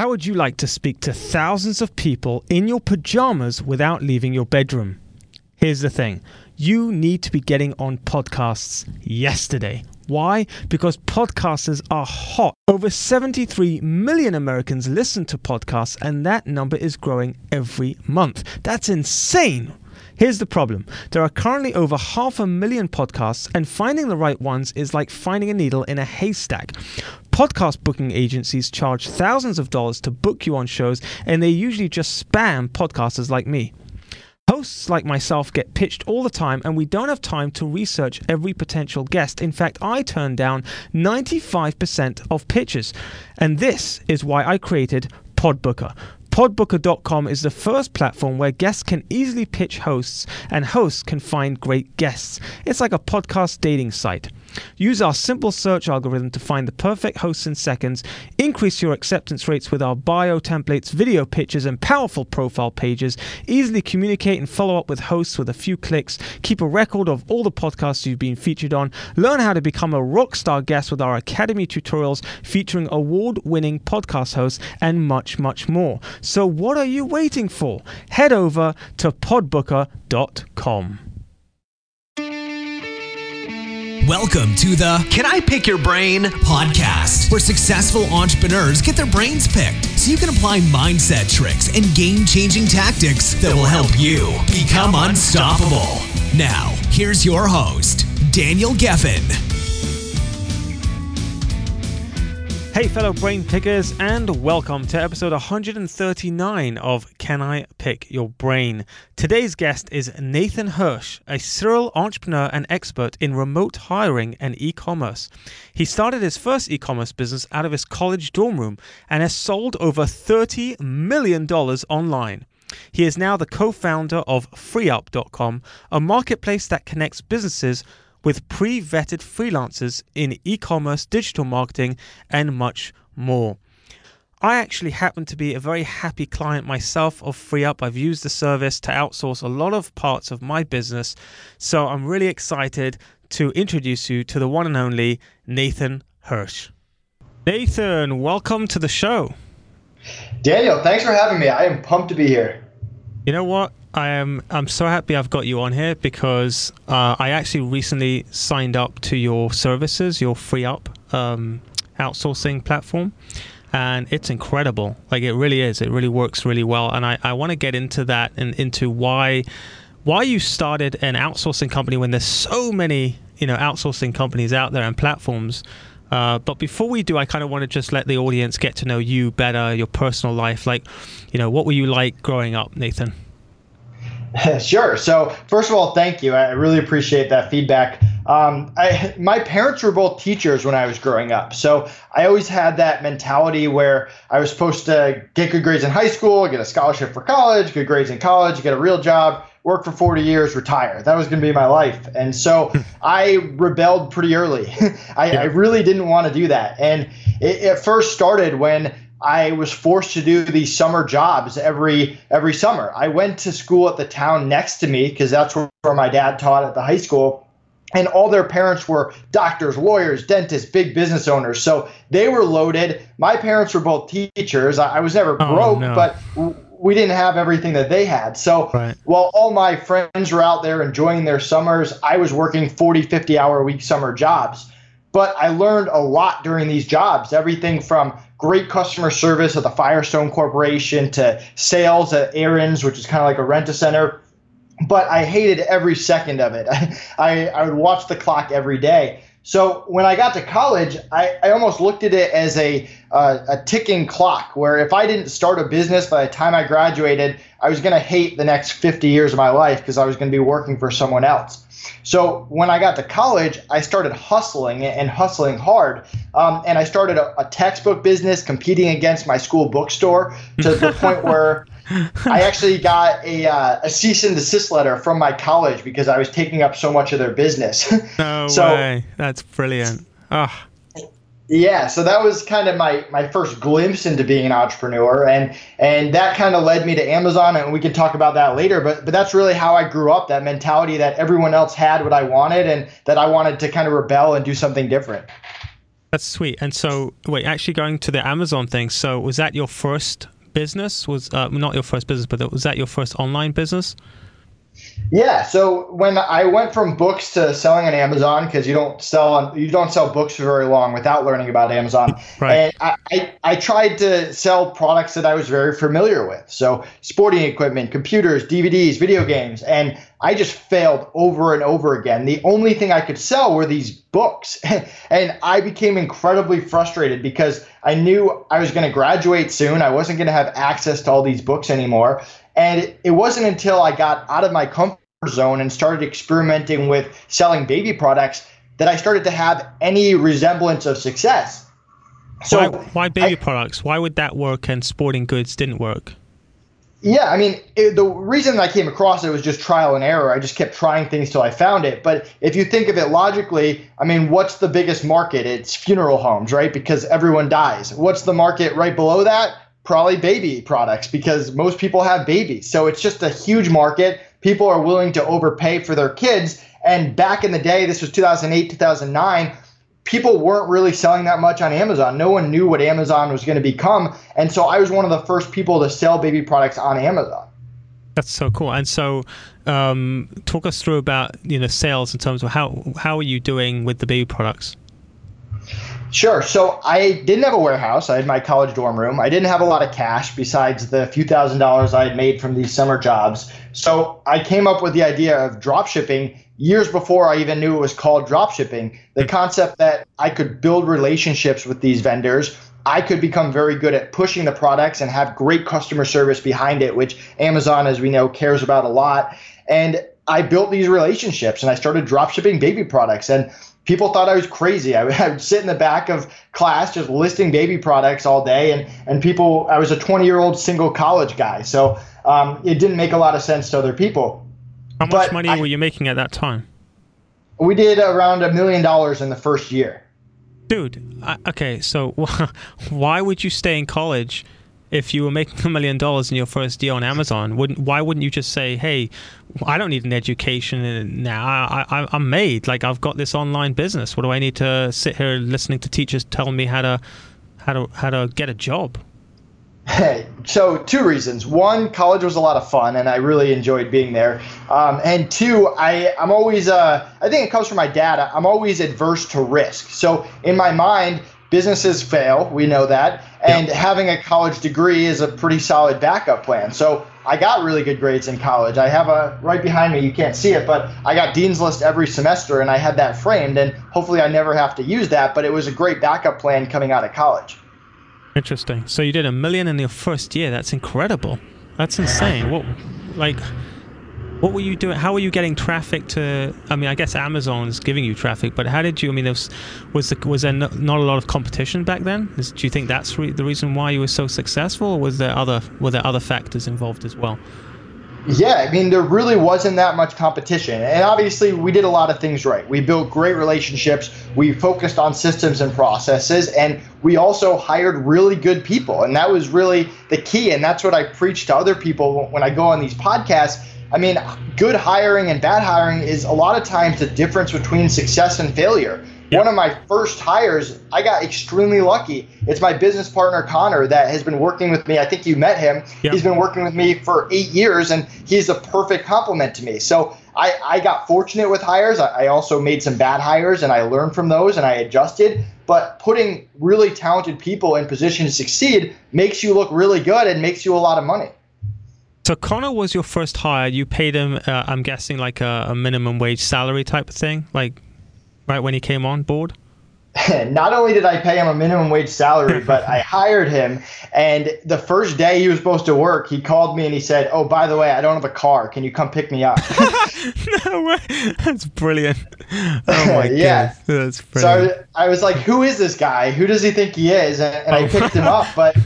How would you like to speak to thousands of people in your pajamas without leaving your bedroom? Here's the thing you need to be getting on podcasts yesterday. Why? Because podcasters are hot. Over 73 million Americans listen to podcasts, and that number is growing every month. That's insane. Here's the problem there are currently over half a million podcasts, and finding the right ones is like finding a needle in a haystack. Podcast booking agencies charge thousands of dollars to book you on shows, and they usually just spam podcasters like me. Hosts like myself get pitched all the time, and we don't have time to research every potential guest. In fact, I turn down 95% of pitches. And this is why I created Podbooker. Podbooker.com is the first platform where guests can easily pitch hosts and hosts can find great guests. It's like a podcast dating site. Use our simple search algorithm to find the perfect hosts in seconds, increase your acceptance rates with our bio templates, video pictures, and powerful profile pages, easily communicate and follow up with hosts with a few clicks, keep a record of all the podcasts you've been featured on, learn how to become a rockstar guest with our Academy tutorials featuring award winning podcast hosts, and much, much more. So, what are you waiting for? Head over to podbooker.com. Welcome to the Can I Pick Your Brain podcast, where successful entrepreneurs get their brains picked so you can apply mindset tricks and game changing tactics that will help you become unstoppable. Now, here's your host, Daniel Gefen. Hey, fellow brain pickers, and welcome to episode 139 of Can I Pick Your Brain? Today's guest is Nathan Hirsch, a serial entrepreneur and expert in remote hiring and e commerce. He started his first e commerce business out of his college dorm room and has sold over $30 million online. He is now the co founder of FreeUp.com, a marketplace that connects businesses with pre vetted freelancers in e commerce, digital marketing, and much more. I actually happen to be a very happy client myself of FreeUp. I've used the service to outsource a lot of parts of my business. So I'm really excited to introduce you to the one and only Nathan Hirsch. Nathan, welcome to the show. Daniel, thanks for having me. I am pumped to be here. You know what? I am I'm so happy I've got you on here because uh, I actually recently signed up to your services, your free up um, outsourcing platform, and it's incredible. Like it really is. It really works really well, and I, I want to get into that and into why why you started an outsourcing company when there's so many you know outsourcing companies out there and platforms. Uh, but before we do, I kind of want to just let the audience get to know you better, your personal life. Like, you know, what were you like growing up, Nathan? sure. So, first of all, thank you. I really appreciate that feedback. Um, I, my parents were both teachers when I was growing up. So, I always had that mentality where I was supposed to get good grades in high school, get a scholarship for college, good grades in college, get a real job, work for 40 years, retire. That was going to be my life. And so I rebelled pretty early. I. I, really didn't want to do that. And it, it first started when I was forced to do these summer jobs every every summer. I went to school at the town next to me because that's where, my dad taught at the high school. And all their parents were doctors, lawyers, dentists, big business owners. So they were loaded. My parents were both teachers. I, I was never oh, broke, no. but we didn't have everything that they had. So right. while all my friends were out there enjoying their summers, I was working 40, 50 hour a week summer jobs. But I learned a lot during these jobs, everything from great customer service at the Firestone Corporation to sales at Aaron's, which is kind of like a rent a center. But I hated every second of it. I, I would watch the clock every day. So when I got to college, I, I almost looked at it as a, uh, a ticking clock where if I didn't start a business by the time I graduated, I was going to hate the next 50 years of my life because I was going to be working for someone else. So when I got to college, I started hustling and hustling hard. Um, and I started a, a, textbook business competing against my school bookstore to the point where I actually got a, uh, a cease and desist letter from my college because I was taking up so much of their business. no so, way. That's brilliant. Oh. Yeah, so that was kind of my my first glimpse into being an entrepreneur, and and that kind of led me to Amazon, and we can talk about that later. But but that's really how I grew up. That mentality that everyone else had what I wanted, and that I wanted to kind of rebel and do something different. That's sweet. And so, wait, actually going to the Amazon thing. So, was that your first business? Was uh, not your first business, but was that your first online business? Yeah. So when I went from books to selling on Amazon, because you don't sell on, you don't sell books for very long without learning about Amazon. Right. And I, I, I tried to sell products that I was very familiar with. So sporting equipment, computers, DVDs, video games, and I just failed over and over again. The only thing I could sell were these books. and I became incredibly frustrated because I knew I was going to graduate soon. I wasn't going to have access to all these books anymore. And it wasn't until I got out of my comfort zone and started experimenting with selling baby products that I started to have any resemblance of success. So why, why baby I, products? Why would that work and sporting goods didn't work? Yeah, I mean, it, the reason I came across it was just trial and error. I just kept trying things till I found it. But if you think of it logically, I mean, what's the biggest market? It's funeral homes, right? Because everyone dies. What's the market right below that? Probably baby products because most people have babies. So it's just a huge market. People are willing to overpay for their kids. And back in the day, this was 2008, 2009, people weren't really selling that much on Amazon. No one knew what Amazon was going to become. And so I was one of the first people to sell baby products on Amazon. That's so cool. And so, um, talk us through about you know sales in terms of how how are you doing with the baby products? Sure. So I didn't have a warehouse. I had my college dorm room. I didn't have a lot of cash besides the few thousand dollars I had made from these summer jobs. So I came up with the idea of drop shipping years before I even knew it was called drop shipping. The concept that I could build relationships with these vendors. I could become very good at pushing the products and have great customer service behind it, which Amazon, as we know, cares about a lot. And I built these relationships and I started drop shipping baby products. And people thought I was crazy. I, I, would sit in the back of class just listing baby products all day, and and people. I was a 20 year old single college guy, so um, it didn't make a lot of sense to other people. How much but money I, were you making at that time? We did around a million dollars in the first year. Dude, I, okay, so why would you stay in college? If you were making a million dollars in your first year on Amazon, wouldn't why wouldn't you just say, "Hey, I don't need an education now. I, I, I'm made. Like I've got this online business. What do I need to sit here listening to teachers telling me how to how to how to get a job?" Hey, so two reasons. One, college was a lot of fun, and I really enjoyed being there. Um, and two, I I'm always uh, I think it comes from my dad. I'm always adverse to risk. So in my mind, businesses fail. We know that. And yep. having a college degree is a pretty solid backup plan. So I got really good grades in college. I have a right behind me, you can't see it, but I got Dean's List every semester and I had that framed. And hopefully I never have to use that, but it was a great backup plan coming out of college. Interesting. So you did a million in your first year. That's incredible. That's insane. What, like, what were you doing? How were you getting traffic to? I mean, I guess Amazon's giving you traffic, but how did you? I mean, was was, was there not a lot of competition back then? Is, do you think that's re- the reason why you were so successful, or was there other were there other factors involved as well? Yeah, I mean, there really wasn't that much competition. And obviously, we did a lot of things right. We built great relationships, we focused on systems and processes, and we also hired really good people. And that was really the key. And that's what I preach to other people when I go on these podcasts I mean, good hiring and bad hiring is a lot of times the difference between success and failure. One of my first hires, I got extremely lucky. It's my business partner Connor that has been working with me. I think you met him. He's been working with me for eight years, and he's a perfect complement to me. So I, I got fortunate with hires. I, I also made some bad hires, and I learned from those, and I adjusted. But putting really talented people in position to succeed makes you look really good and makes you a lot of money. So Connor was your first hire. You paid him, uh, I'm guessing, like a, a, minimum wage salary type of thing, like right when he came on board. Not only did I pay him a minimum wage salary, but I hired him. And the first day he was supposed to work, he called me and he said, "Oh, by the way, I don't have a car. Can you come pick me up?" no way! That's brilliant. Oh my yeah. god, that's brilliant. So I, I, was like, "Who is this guy? Who does he think he is?" And, and I oh. picked him up, but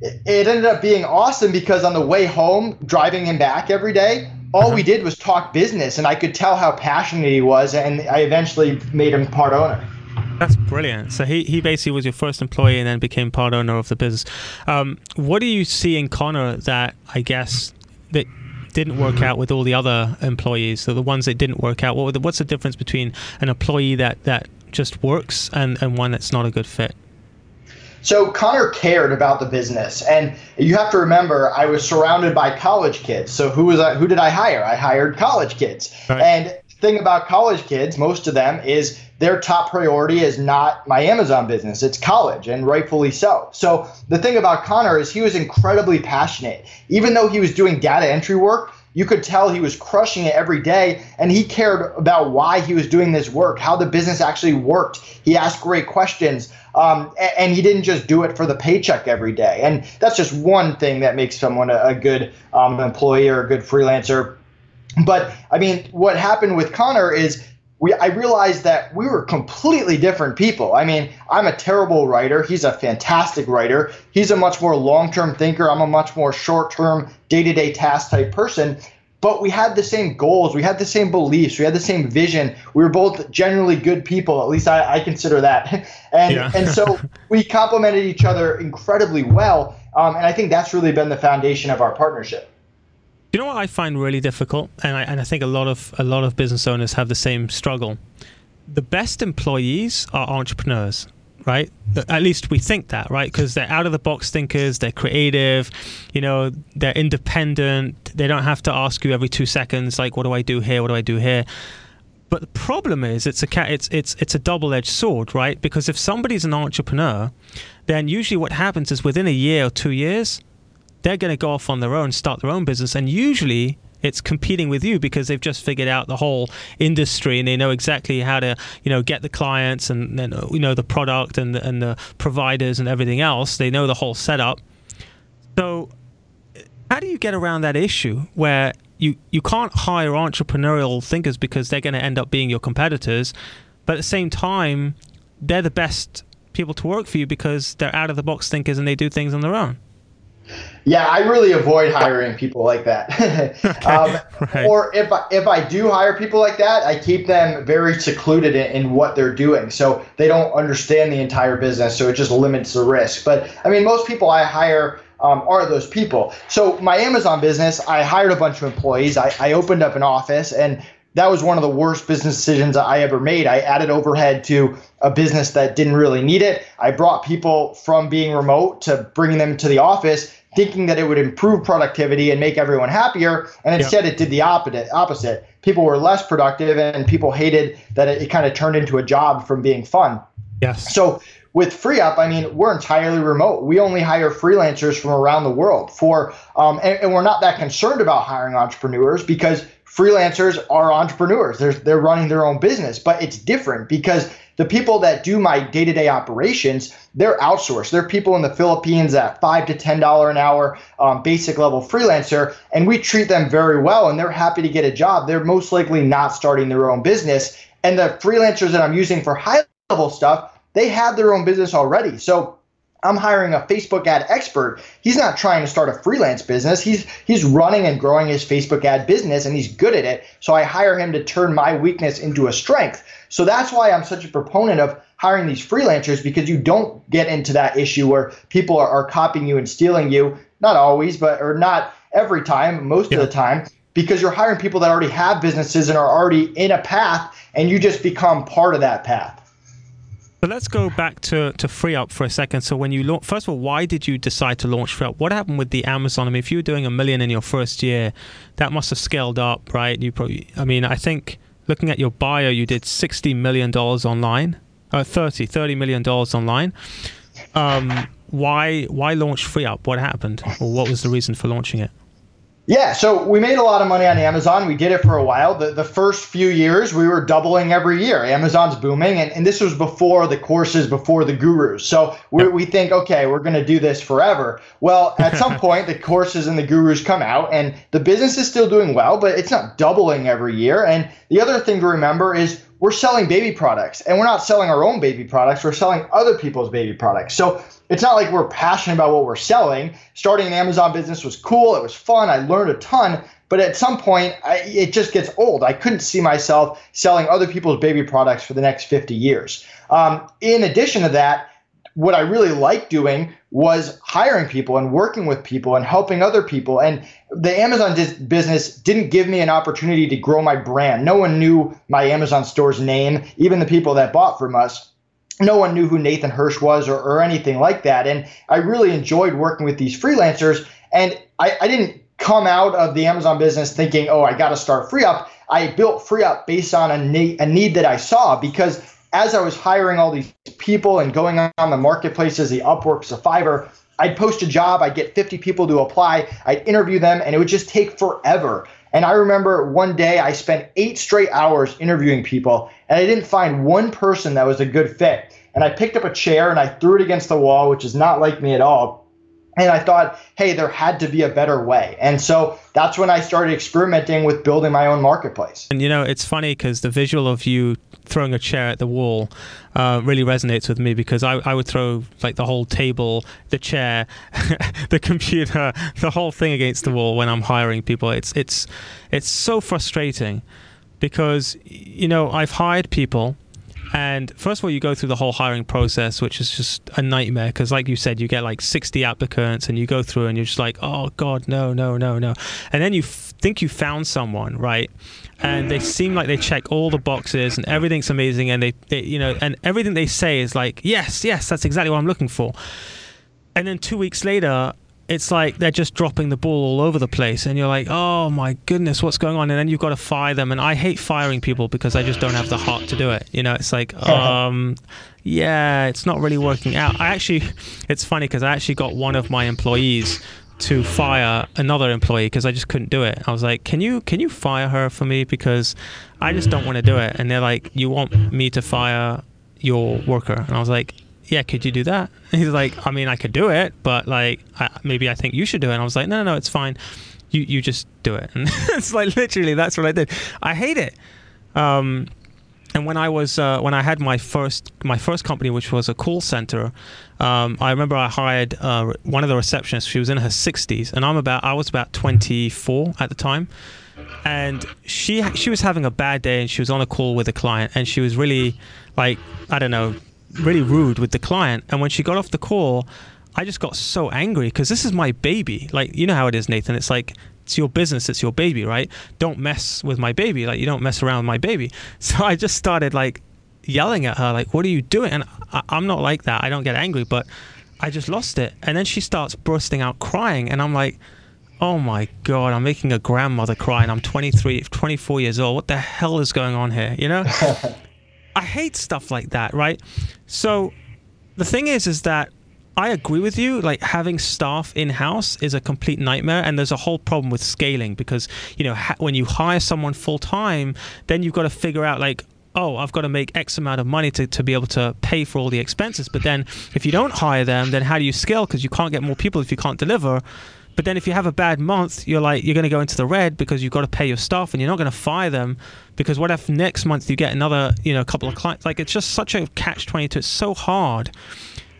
it ended up being awesome because on the way home, driving him back every day, all uh-huh. we did was talk business, and I could tell how passionate he was, and I eventually made him part owner. That's brilliant. So he, he basically was your first employee and then became part owner of the business. Um, what do you see in Connor that I guess that didn't work out with all the other employees? So the ones that didn't work out, what the, what's the difference between an employee that, that just works and, and one that's not a good fit? So Connor cared about the business, and you have to remember, I was surrounded by college kids. So who was I, who did I hire? I hired college kids, right. and thing about college kids, most of them is their top priority is not my Amazon business, it's college, and rightfully so. So the thing about Connor is he was incredibly passionate. Even though he was doing data entry work, you could tell he was crushing it every day and he cared about why he was doing this work how the business actually worked. He asked great questions um, and, and, he didn't just do it for the paycheck every day. And that's just one thing that makes someone a, a good um, employee or a good freelancer. But i mean what happened with connor is we, I realized that we were completely different people. I mean, I'm a terrible writer. He's a fantastic writer. He's a much more long term thinker. I'm a much more short term, day to day task type person. But we had the same goals. We had the same beliefs. We had the same vision. We were both generally good people. At least I, I consider that. and yeah. and so we complemented each other incredibly well. Um, and I think that's really been the foundation of our partnership. You know what I find really difficult, and I, and I think a lot of a lot of business owners have the same struggle. The best employees are entrepreneurs, right? At least we think that, right? Because they're out of the box thinkers, they're creative, you know, they're independent. They don't have to ask you every two seconds, like, "What do I do here? What do I do here?" But the problem is, it's a it's it's it's a double-edged sword, right? Because if somebody's an entrepreneur, then usually what happens is within a year or two years, they're going to go off on their own, start their own business, and usually it's competing with you because they've just figured out the whole industry and they know exactly how to you know get the clients and then uh, you know the product and the, and the providers and everything else. They know the whole setup. So how do you get around that issue where you you can't hire entrepreneurial thinkers because they're going to end up being your competitors but at the same time they're the best people to work for you because they're out of the box thinkers and they do things on their own yeah, I really avoid hiring people like that. um, right. Or if I, if I do hire people like that, I keep them very secluded in, in, what they're doing, so they don't understand the entire business. So it just limits the risk. But I mean, most people I hire. Um, are those people. So my Amazon business, I hired a bunch of employees. I, I opened up an office and that was one of the worst business decisions I ever made. I added overhead to a business that didn't really need it. I brought people from being remote to bringing them to the office thinking that it would improve productivity and make everyone happier. And instead, it did the opposite. Opposite. People were less productive, and people hated that it, it kind of turned into a job from being fun. Yes. So with FreeUp, I mean, we're entirely remote. We only hire freelancers from around the world. For um, and, and we're not that concerned about hiring entrepreneurs because freelancers are entrepreneurs. They're they're running their own business, but it's different because the people that do my day-to-day operations they're outsourced. They're people in the philippines at five to ten dollar an hour um, basic level freelancer and we treat them very well and they're happy to get a job. They're most likely not starting their own business. And the freelancers that i'm using for high level stuff they have their own business already. So I'm hiring a Facebook ad expert. He's not trying to start a freelance business. He's he's running and growing his Facebook ad business and he's good at it. So I hire him to turn my weakness into a strength. So that's why I'm such a proponent of hiring these freelancers because you don't get into that issue where people are, are copying you and stealing you. Not always, but or not every time, most yeah. of the time because you're hiring people that already have businesses and are already in a path and you just become part of that path. But let's go back to, to Free Up for a second. So when you launch, first of all, why did you decide to launch Free Up? What happened with the Amazon? I mean, if you were doing a million in your first year, that must have scaled up, right? You probably, I mean, I think looking at your bio, you did $60 million online, uh, 30, $30 million online. Um, why, why launch Free Up? What happened? Or what was the reason for launching it? Yeah, so we made a lot of money on Amazon. We did it for a while. The, the first few years, we were doubling every year. Amazon's booming, and, and this was before the courses, before the gurus. So we, we think, okay, we're going to do this forever. Well, at some point, the courses and the gurus come out, and the business is still doing well, but it's not doubling every year. And the other thing to remember is we're selling baby products, and we're not selling our own baby products, we're selling other people's baby products. So it's not like we're passionate about what we're selling. Starting an Amazon business was cool. It was fun. I learned a ton. But at some point, I, it just gets old. I couldn't see myself selling other people's baby products for the next 50 years. Um, in addition to that, what I really liked doing was hiring people and working with people and helping other people. And the Amazon business didn't give me an opportunity to grow my brand. No one knew my Amazon store's name, even the people that bought from us. No one knew who Nathan Hirsch was or, or anything like that. And I really enjoyed working with these freelancers. And I, I didn't come out of the Amazon business thinking, oh, I got to start FreeUp. I built FreeUp based on a, need, a need that I saw because as I was hiring all these people and going on the marketplaces, the Upworks, the Fiverr, I'd post a job, I'd get 50 people to apply, I'd interview them, and it would just take forever. And I remember one day I spent eight straight hours interviewing people, and I didn't find one person that was a good fit. And I picked up a chair and I threw it against the wall, which is not like me at all. And I thought, hey, there had to be a better way. And so that's when I started experimenting with building my own marketplace. And you know, it's funny because the visual of you throwing a chair at the wall uh, really resonates with me because I, I would throw like the whole table, the chair, the computer, the whole thing against the wall when I'm hiring people. It's it's it's so frustrating because you know I've hired people and first of all, you go through the whole hiring process, which is just a nightmare because, like you said, you get like 60 applicants and you go through and you're just like, oh, God, no, no, no, no. And then you f- think you found someone, right? And they seem like they check all the boxes and everything's amazing. And they, they, you know, and everything they say is like, yes, yes, that's exactly what I'm looking for. And then two weeks later, it's like they're just dropping the ball all over the place and you're like oh my goodness what's going on? And then you've got to fire them and i hate firing people because i just don't have the heart to do it you know? It's like um yeah it's not really working out. I actually it's funny because i actually got one of my employees to fire another employee because i just couldn't do it. I was like can you can you fire her for me? Because i just don't want to do it. And they're like you want me to fire your worker? And i was like yeah, could you do that? And he's like, I mean, I could do it, but like, I, maybe I think you should do it. And I was like, no, no, no, it's fine. You you just do it. And it's like literally that's what I did. I hate it. Um, and when I was uh, when I had my first my first company, which was a call center, um, I remember I hired uh, one of the receptionists. She was in her 60s, and I'm about I was about 24 at the time, and she she was having a bad day, and she was on a call with a client, and she was really like I don't know really rude with the client. And when she got off the call, I just got so angry because this is my baby. Like, you know how it is, Nathan. It's like, it's your business, it's your baby, right? Don't mess with my baby. Like, you don't mess around with my baby. So I just started like yelling at her, like, what are you doing? And I, I'm not like that. I don't get angry, but I just lost it. And then she starts bursting out crying. And I'm like, oh my God, I'm making a grandmother cry. And I'm 23, 24 years old. What the hell is going on here? You know? I hate stuff like that, right? So the thing is, is that I agree with you. Like having staff in house is a complete nightmare, and there's a whole problem with scaling because you know ha- when you hire someone full time, then you've got to figure out like. Oh, I've got to make X amount of money to, to be able to pay for all the expenses. But then, if you don't hire them, then how do you scale? Because you can't get more people if you can't deliver. But then if you have a bad month, you're like you're going to go into the red because you've got to pay your staff and you're not going to fire them because what if next month you get another, you know, couple of clients? Like it's just such a catch 22. It's so hard.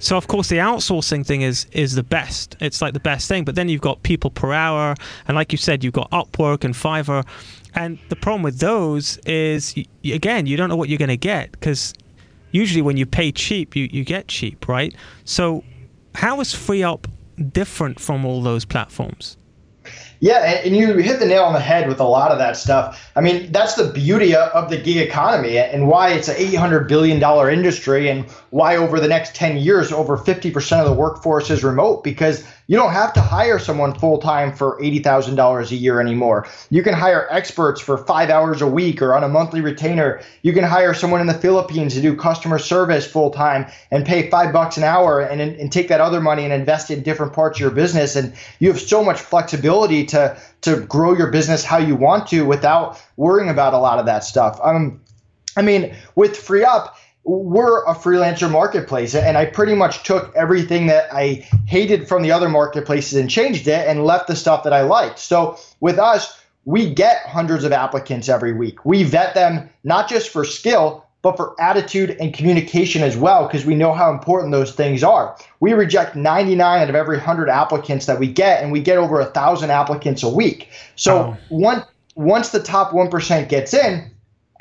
So of course the outsourcing thing is is the best. It's like the best thing. But then you've got people per hour, and like you said, you've got Upwork and Fiverr, and the problem with those is again you don't know what you're going to get because usually when you pay cheap, you you get cheap, right? So how is FreeUp different from all those platforms? Yeah, and you hit the nail on the head with a lot of that stuff. I mean, that's the beauty of the gig economy and why it's an $800 billion industry and why over the next 10 years, over 50% of the workforce is remote because you don't have to hire someone full time for $80,000 a year anymore. You can hire experts for five hours a week or on a monthly retainer. You can hire someone in the Philippines to do customer service full time and pay five bucks an hour and, and take that other money and invest in different parts of your business. And you have so much flexibility to, to grow your business how you want to without worrying about a lot of that stuff. Um, I mean, with FreeUp, we're a freelancer marketplace and i pretty much took everything that i hated from the other marketplaces and changed it and left the stuff that i liked. So with us we get hundreds of applicants every week. We vet them not just for skill but for attitude and communication as well because we know how important those things are. We reject 99 out of every 100 applicants that we get and we get over a thousand applicants a week. So oh. one, once the top 1% gets in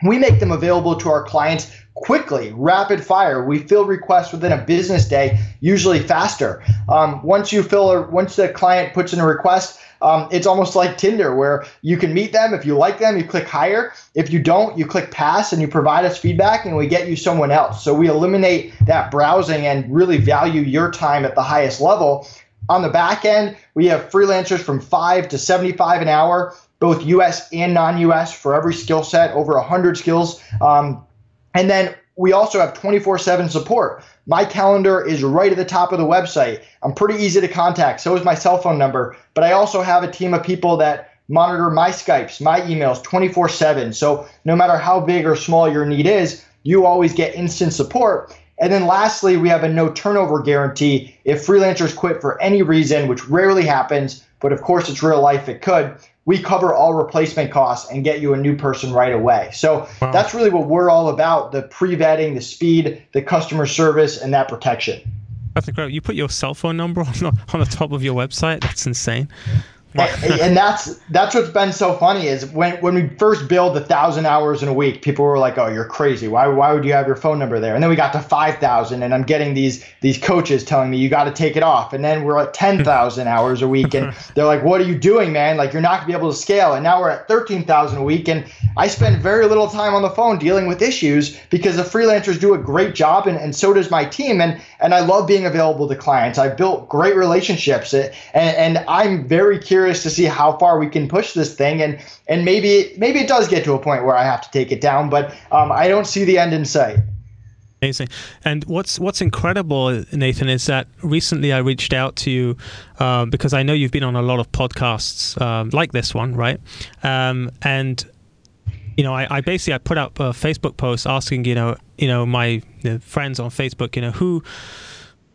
we make them available to our clients quickly, rapid fire. We fill requests within a business day, usually faster. Um, once you fill a, once the client puts in a request, um, it's almost like Tinder, where you can meet them. If you like them, you click hire. If you don't, you click pass and you provide us feedback and we get you someone else. So we eliminate that browsing and really value your time at the highest level. On the back end, we have freelancers from five to 75 an hour, both US and non US for every skill set, over 100 skills. Um, and then we also have 24 7 support. My calendar is right at the top of the website. I'm pretty easy to contact. So is my cell phone number. But I also have a team of people that monitor my Skypes, my emails 24 7. So no matter how big or small your need is, you always get instant support. And then lastly, we have a no turnover guarantee. If freelancers quit for any reason, which rarely happens, but of course it's real life, it could, we cover all replacement costs and get you a new person right away. So wow. that's really what we're all about the pre vetting, the speed, the customer service, and that protection. That's incredible. You put your cell phone number on the, on the top of your website. That's insane and, that's that's what's been so funny is when when we first billed a thousand hours in a week, people were like, "Oh, you're crazy. Why why would you have your phone number there?" And then we got to five thousand, and I'm getting these these coaches telling me you got to take it off. And then we're at ten thousand hours a week, and they're like, "What are you doing, man? Like you're not gonna be able to scale." And now we're at thirteen thousand a week, and I spend very little time on the phone dealing with issues because the freelancers do a great job, and, and so does my team. And and I love being available to clients. I've built great relationships, and, and I'm very curious curious to see how far we can push this thing, and and maybe maybe it does get to a point where I have to take it down, but um, I don't see the end in sight. Amazing. And what's what's incredible, Nathan, is that recently I reached out to you um, because I know you've been on a lot of podcasts um, like this one, right? Um, and you know, I, I, basically I put up a Facebook post asking, you know, you know, my you know, friends on Facebook, you know, who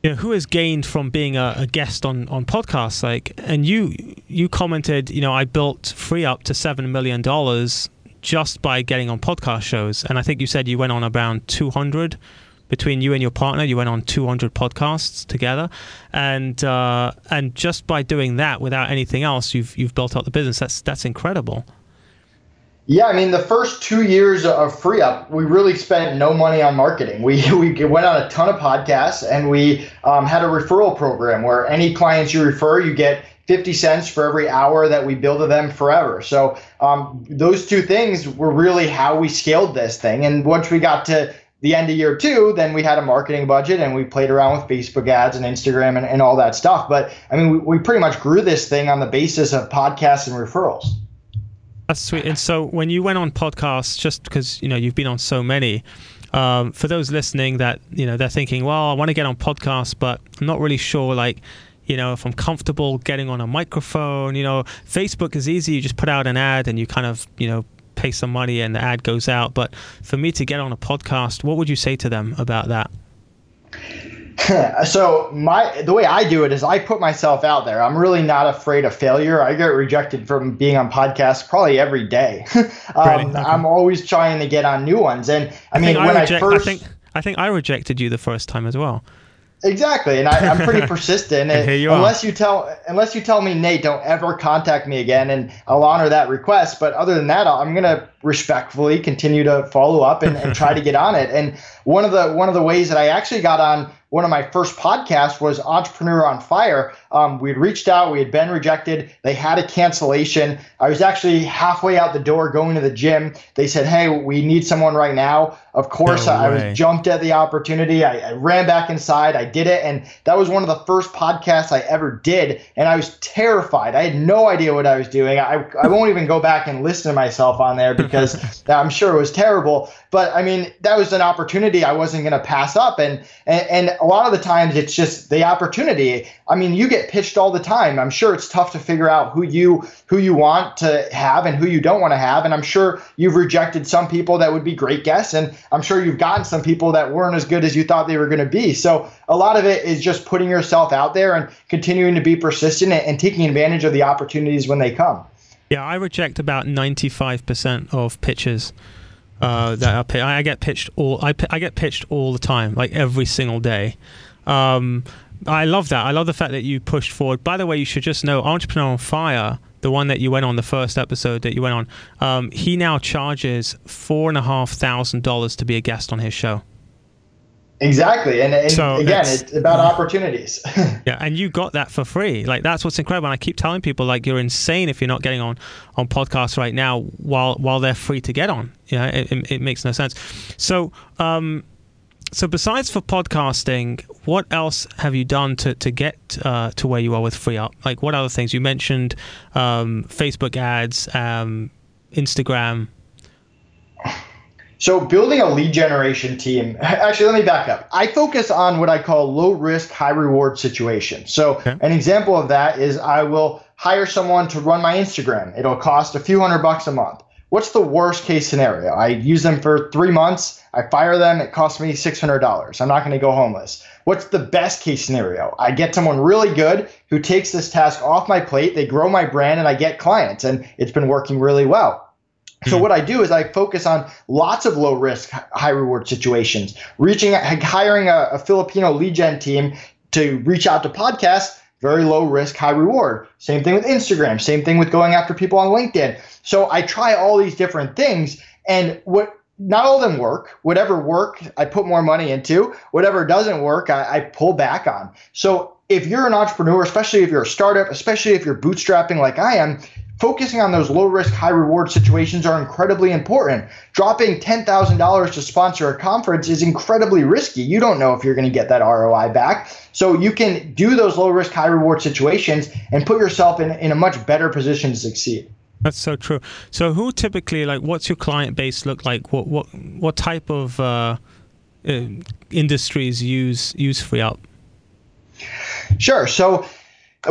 you know, who has gained from being a, a, guest on, on podcasts like and you you commented you know i built free up to seven million dollars just by getting on podcast shows. And i think you said you went on around 200 between you and your partner. You went on 200 podcasts together. And uh, and just by doing that without anything else you've you've built up the business. That's that's incredible yeah, I mean, the first two years of Free Up, we really spent no money on marketing. We, we went on a ton of podcasts and we um, had a referral program where any clients you refer, you get 50 cents for every hour that we bill to them forever. So um, those two things were really how we scaled this thing. And once we got to the end of year two, then we had a marketing budget and we played around with Facebook ads and Instagram and, and all that stuff. But I mean, we, we pretty much grew this thing on the basis of podcasts and referrals. That's sweet. And so when you went on podcasts, just because you know you've been on so many, um, for those listening that you know they're thinking, well, I want to get on podcasts, but I'm not really sure, like you know, if I'm comfortable getting on a microphone. You know, Facebook is easy; you just put out an ad and you kind of you know pay some money and the ad goes out. But for me to get on a podcast, what would you say to them about that? so my the way I do it is I put myself out there. I'm really not afraid of failure. I get rejected from being on podcasts probably every day. um, okay. I'm always trying to get on new ones. And I, I mean, when I, reject, I first, I think I think I rejected you the first time as well. Exactly, and I, am pretty persistent. and you unless are. you tell unless you tell me, Nate, don't ever contact me again, and I'll honor that request. But other than that, I'm gonna respectfully continue to follow up and, and try to get on it. And one of the one of the ways that I actually got on one of my first podcasts was Entrepreneur on Fire. Um, we had reached out, we had been rejected. They had a cancellation. I was actually halfway out the door going to the gym. They said, Hey, we need someone right now. Of course, no I, I, was jumped at the opportunity. I, I, ran back inside. I did it. And that was one of the first podcasts I ever did. And I was terrified. I had no idea what I was doing. I, I won't even go back and listen to myself on there because I'm sure it was terrible. But I mean, that was an opportunity I wasn't going to pass up. And, and, and a lot of the times it's just the opportunity. I mean, you get pitched all the time. I'm sure it's tough to figure out who you who you want to have and who you don't want to have. And I'm sure you've rejected some people that would be great guests, and I'm sure you've gotten some people that weren't as good as you thought they were going to be. So a lot of it is just putting yourself out there and continuing to be persistent and taking advantage of the opportunities when they come. Yeah, I reject about 95% of pitches. Uh, that I, I get pitched all I, I get pitched all the time, like every single day. Um, I love that. I love the fact that you pushed forward. By the way, you should just know Entrepreneur on Fire, the one that you went on, the first episode that you went on, um, he now charges four and a half thousand dollars to be a guest on his show. Exactly, and, and so again, it's, about opportunities. yeah, and you got that for free. Like that's what's incredible. And I keep telling people like you're insane if you're not getting on on podcasts right now while while they're free to get on. Yeah, it, it, it makes no sense. So. um so besides for podcasting, what else have you done to to get uh, to where you are with free up? Like what other things? You mentioned um, Facebook ads, um, Instagram. So building a lead generation team. Actually, let me back up. I focus on what I call low risk, high reward situations. So okay. an example of that is I will hire someone to run my Instagram. It'll cost a few hundred bucks a month. What's the worst case scenario? I use them for three months. I fire them. It costs me $600. I'm not going to go homeless. What's the best case scenario? I get someone really good who takes this task off my plate. They grow my brand and I get clients, and it's been working really well. So hmm. what I do is I focus on lots of low risk, high reward situations. Reaching, hiring a, a Filipino lead gen team to reach out to podcasts very low risk, high reward. Same thing with Instagram, same thing with going after people on LinkedIn. So I try all these different things and what not all of them work. Whatever work, I put more money into. Whatever doesn't work, I, I pull back on. So if you're an entrepreneur, especially if you're a startup, especially if you're bootstrapping like I am, focusing on those low risk, high reward situations are incredibly important. Dropping $10,000 to sponsor a conference is incredibly risky. You don't know if you're going to get that ROI back. So you can do those low risk, high reward situations and put yourself in, in a much better position to succeed. That's so true. So who typically like what's your client base look like? What what what type of uh, uh, industries use use FreeUp? Sure. So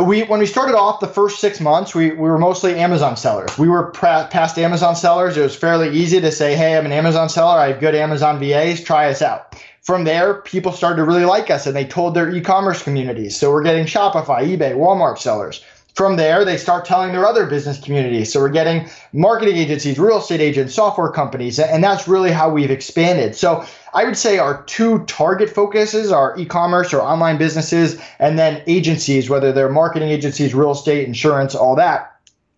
we when we started off the first six months, we, we were mostly Amazon sellers. We were past Amazon sellers. It was fairly easy to say, "Hey, I'm an Amazon seller. I have good Amazon VAs. Try us out." From there, people started to really like us, and they told their e-commerce communities. So we're getting Shopify, eBay, Walmart sellers. From there, they start telling their other business communities. So we're getting marketing agencies, real estate agents, software companies, and that's really how we've expanded. So I would say our two target focuses are e-commerce or online businesses, and then agencies, whether they're marketing agencies, real estate, insurance, all that.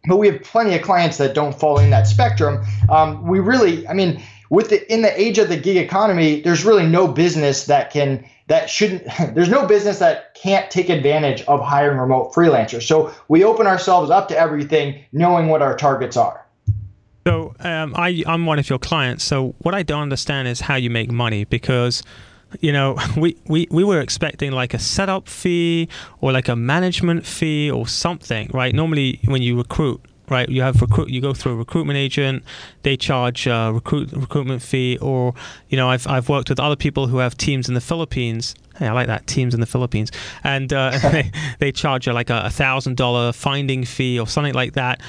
But we have plenty of clients that don't fall in that spectrum. Um, we really, I mean, with the in the age of the gig economy, there's really no business that can that shouldn't there's no business that can't take advantage of hiring remote freelancers. So we open ourselves up to everything knowing what our targets are. So um, I, i'm one of your clients. So what i don't understand is how you make money because you know we, we, we were expecting like a setup fee or like a management fee or something right? Normally when you recruit right? You have recruit, you go through a recruitment agent, they charge a recruit recruitment fee, or you know, I've I've worked with other people who have teams in the Philippines. Hey, I like that teams in the Philippines, and uh, they they charge like a thousand dollar finding fee or something like that.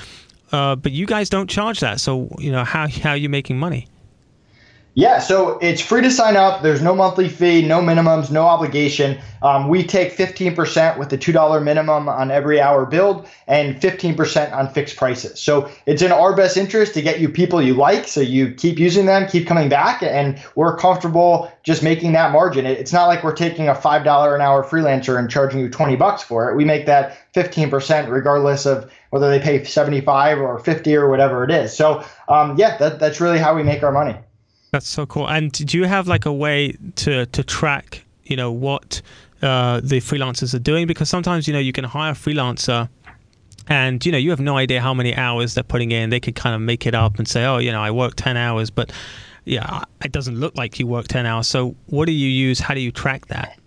Uh, but you guys don't charge that, so you know how how are you making money? Yeah, so it's free to sign up. There's no monthly fee, no minimums, no obligation. Um, we take 15% with the $2 minimum on every hour billed and 15% on fixed prices. So it's in our best interest to get you people you like. So you keep using them, keep coming back, and we're comfortable just making that margin. It's not like we're taking a $5 an hour freelancer and charging you 20 bucks for it. We make that 15% regardless of whether they pay 75 or 50 or whatever it is. So um, yeah, that, that's really how we make our money. That's so cool. And do you have like a way to to track, you know, what uh, the freelancers are doing? Because sometimes you know you can hire a freelancer, and you know you have no idea how many hours they're putting in. They could kind of make it up and say, oh, you know, I work ten hours, but yeah, it doesn't look like you work ten hours. So what do you use? How do you track that?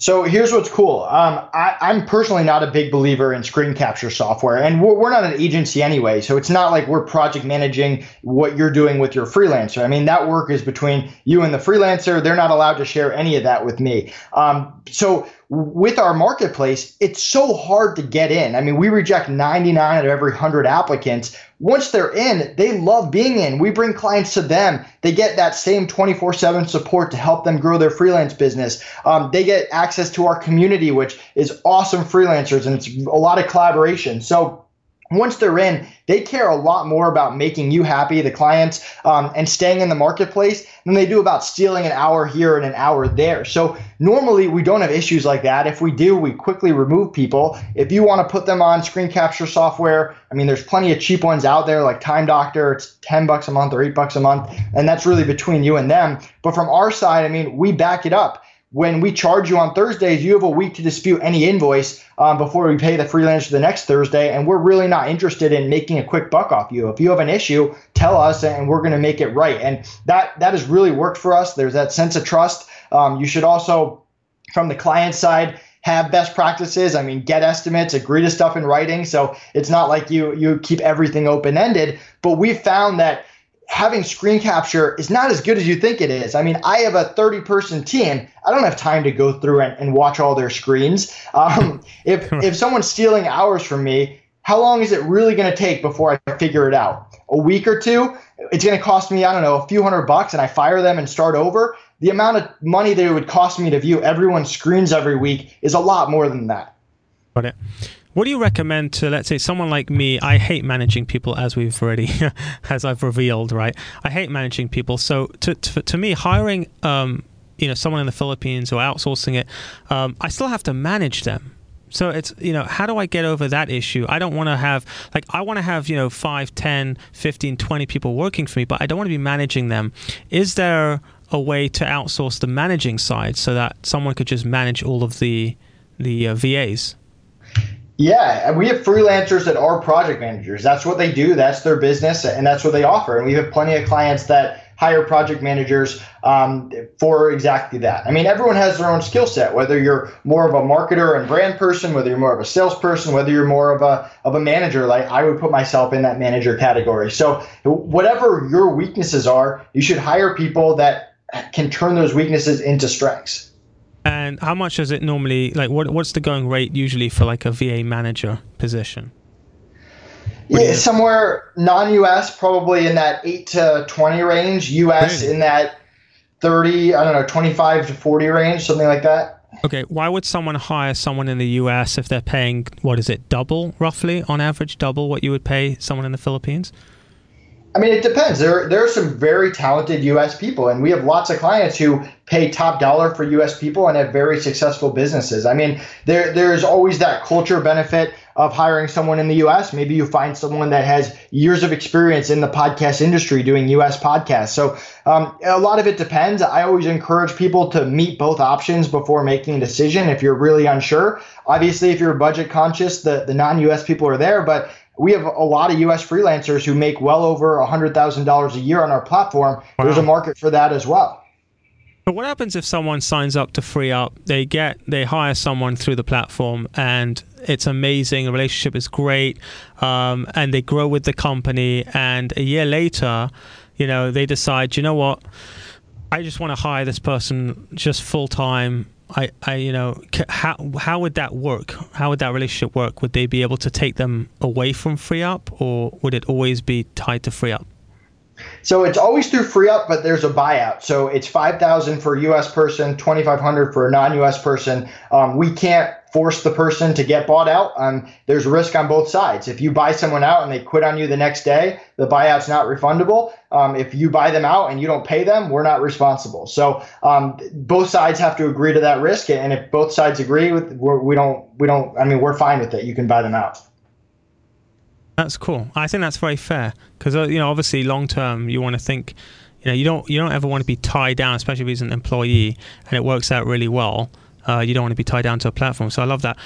So here's what's cool. Um, I, am personally not a big believer in screen capture software, and we're, we're, not an agency anyway. So it's not like we're project managing what you're doing with your freelancer. I mean, that work is between you and the freelancer. They're not allowed to share any of that with me. Um, so with our marketplace, it's so hard to get in. I mean, we reject 99 out of every 100 applicants. Once they're in, they love being in. We bring clients to them. They get that same 24 7 support to help them grow their freelance business. Um, they get access to our community, which is awesome freelancers and it's a lot of collaboration. So once they're in, they care a lot more about making you happy, the clients, um, and staying in the marketplace than they do about stealing an hour here and an hour there. So normally we don't have issues like that. If we do, we quickly remove people. If you want to put them on screen capture software, I mean, there's plenty of cheap ones out there like Time Doctor. It's 10 bucks a month or eight bucks a month, and that's really between you and them. But from our side, I mean, we back it up when we charge you on Thursdays, you have a week to dispute any invoice um, before we pay the freelancer the next Thursday. And we're really not interested in making a quick buck off you. If you have an issue, tell us and we're going to make it right. And that that has really worked for us. There's that sense of trust. Um, you should also, from the client side, have best practices. I mean, get estimates, agree to stuff in writing. So it's not like you you keep everything open ended. But we've found that having screen capture is not as good as you think it is. I mean, I have a 30 person team. I don't have time to go through and, and watch all their screens. Um, if, if someone's stealing hours from me, how long is it really going to take before I figure it out? A week or two? It's going to cost me, I don't know, a few hundred bucks and I fire them and start over. The amount of money that it would cost me to view everyone's screens every week is a lot more than that. Got it. What do you recommend to, let's say, someone like me? I hate managing people, as we've already, as I've revealed, right? I hate managing people. So to to, to me, hiring, um, you know, someone in the Philippines or outsourcing it, um, I still have to manage them. So it's, you know, how do I get over that issue? I don't want to have, like, I want to have, you know, 5, 10, 15, 20 people working for me, but I don't want to be managing them. Is there a way to outsource the managing side so that someone could just manage all of the the uh, VAs? Yeah, we have freelancers that are project managers. That's what they do. That's their business, and that's what they offer. And we have plenty of clients that hire project managers um, for exactly that. I mean, everyone has their own skill set. Whether you're more of a marketer and brand person, whether you're more of a salesperson, whether you're more of a of a manager, like I would put myself in that manager category. So whatever your weaknesses are, you should hire people that can turn those weaknesses into strengths. And how much is it normally like? What what's the going rate usually for like a VA manager position? yeah, somewhere non-US, probably in that eight to twenty range. US really? in that thirty, I don't know, twenty-five to forty range, something like that. Okay, why would someone hire someone in the US if they're paying what is it, double roughly on average, double what you would pay someone in the Philippines? I mean, it depends. There, there are some very talented U.S. people, and we have lots of clients who pay top dollar for U.S. people and have very successful businesses. I mean, there, there's always that culture benefit of hiring someone in the U.S. Maybe you find someone that has years of experience in the podcast industry doing U.S. podcasts. So um, a lot of it depends. I always encourage people to meet both options before making a decision. If you're really unsure, obviously, if you're budget conscious, the the non-U.S. people are there, but we have a lot of US freelancers who make well over $100,000 a year on our platform. Wow. There's a market for that as well. But what happens if someone signs up to FreeUp? They get they hire someone through the platform, and it's amazing. The relationship is great, um, and they grow with the company. And a year later, you know, they decide, you know what, I just want to hire this person just full time I, I, you know, how how would that work? How would that relationship work? Would they be able to take them away from FreeUp, or would it always be tied to FreeUp? So it's always through FreeUp, but there's a buyout. So it's five thousand for a U.S. person, twenty five hundred for a non-U.S. person. Um, we can't force the person to get bought out. Um, there's risk on both sides. If you buy someone out and they quit on you the next day, the buyout's not refundable. Um, if you buy them out and you don't pay them, we're not responsible. So um, both sides have to agree to that risk, and if both sides agree with, we're, we don't, we don't. I mean, we're fine with it. You can buy them out. That's cool. I think that's very fair because uh, you know, obviously, long term, you want to think. You know, you don't you don't ever want to be tied down, especially if he's an employee and it works out really well. Uh, you don't want to be tied down to a platform. So I love that.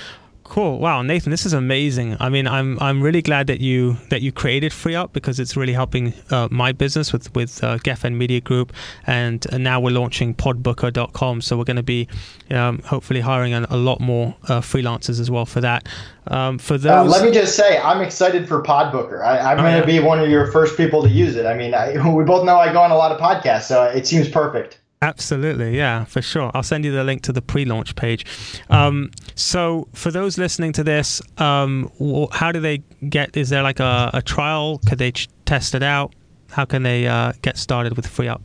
Cool. Wow, Nathan, this is amazing. I mean, I'm I'm really glad that you that you created FreeUp because it's really helping uh, my business with with uh, Gefen Media Group, and, and now we're launching Podbooker.com. So we're going to be um, hopefully hiring a, a lot more uh, freelancers as well for that. Um, for uh, those, let me just say, I'm excited for Podbooker. I, am going to be one of your first people to use it. I mean, I, we both know I go on a lot of podcasts, so it seems perfect. Absolutely, yeah, for sure. I'll send you the link to the pre-launch page. Um, so, for those listening to this, um, how do they get? Is there like a, a trial? Could they ch- test it out? How can they uh, get started with FreeUp?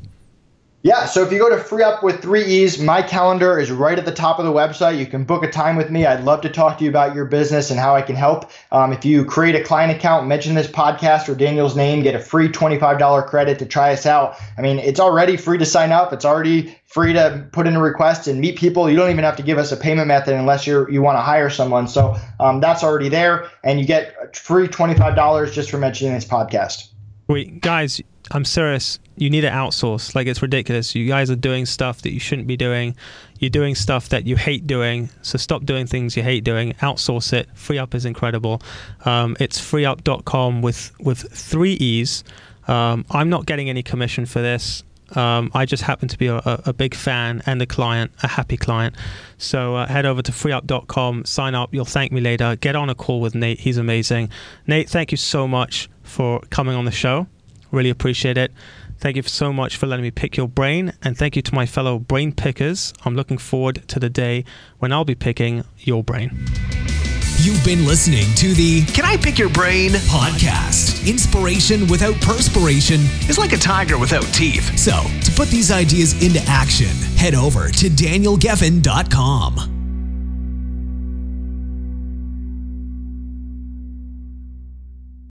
Yeah, so if you go to FreeUp with Three E's, my calendar is right at the top of the website. You can book a time with me. I'd love to talk to you about your business and how I can help. Um, if you create a client account, mention this podcast or Daniel's name, get a free $25 credit to try us out. I mean, it's already free to sign up. It's already free to put in a request and meet people. You don't even have to give us a payment method unless you you want to hire someone. So um, that's already there, and you get a free $25 just for mentioning this podcast. Wait, guys, I'm serious. You need to outsource. Like it's ridiculous. You guys are doing stuff that you shouldn't be doing. You're doing stuff that you hate doing. So stop doing things you hate doing. Outsource it. FreeUp is incredible. Um, it's freeup.com with with three e's. Um, I'm not getting any commission for this. Um, I just happen to be a, a, big fan and a client, a happy client. So uh, head over to freeup.com, sign up. You'll thank me later. Get on a call with Nate. He's amazing. Nate, thank you so much for coming on the show. Really appreciate it. Thank you so much for letting me pick your brain, and thank you to my fellow brain pickers. I'm looking forward to the day when I'll be picking your brain. You've been listening to the Can I Pick Your Brain podcast. Inspiration without perspiration is like a tiger without teeth. So, to put these ideas into action, head over to danielgefen.com.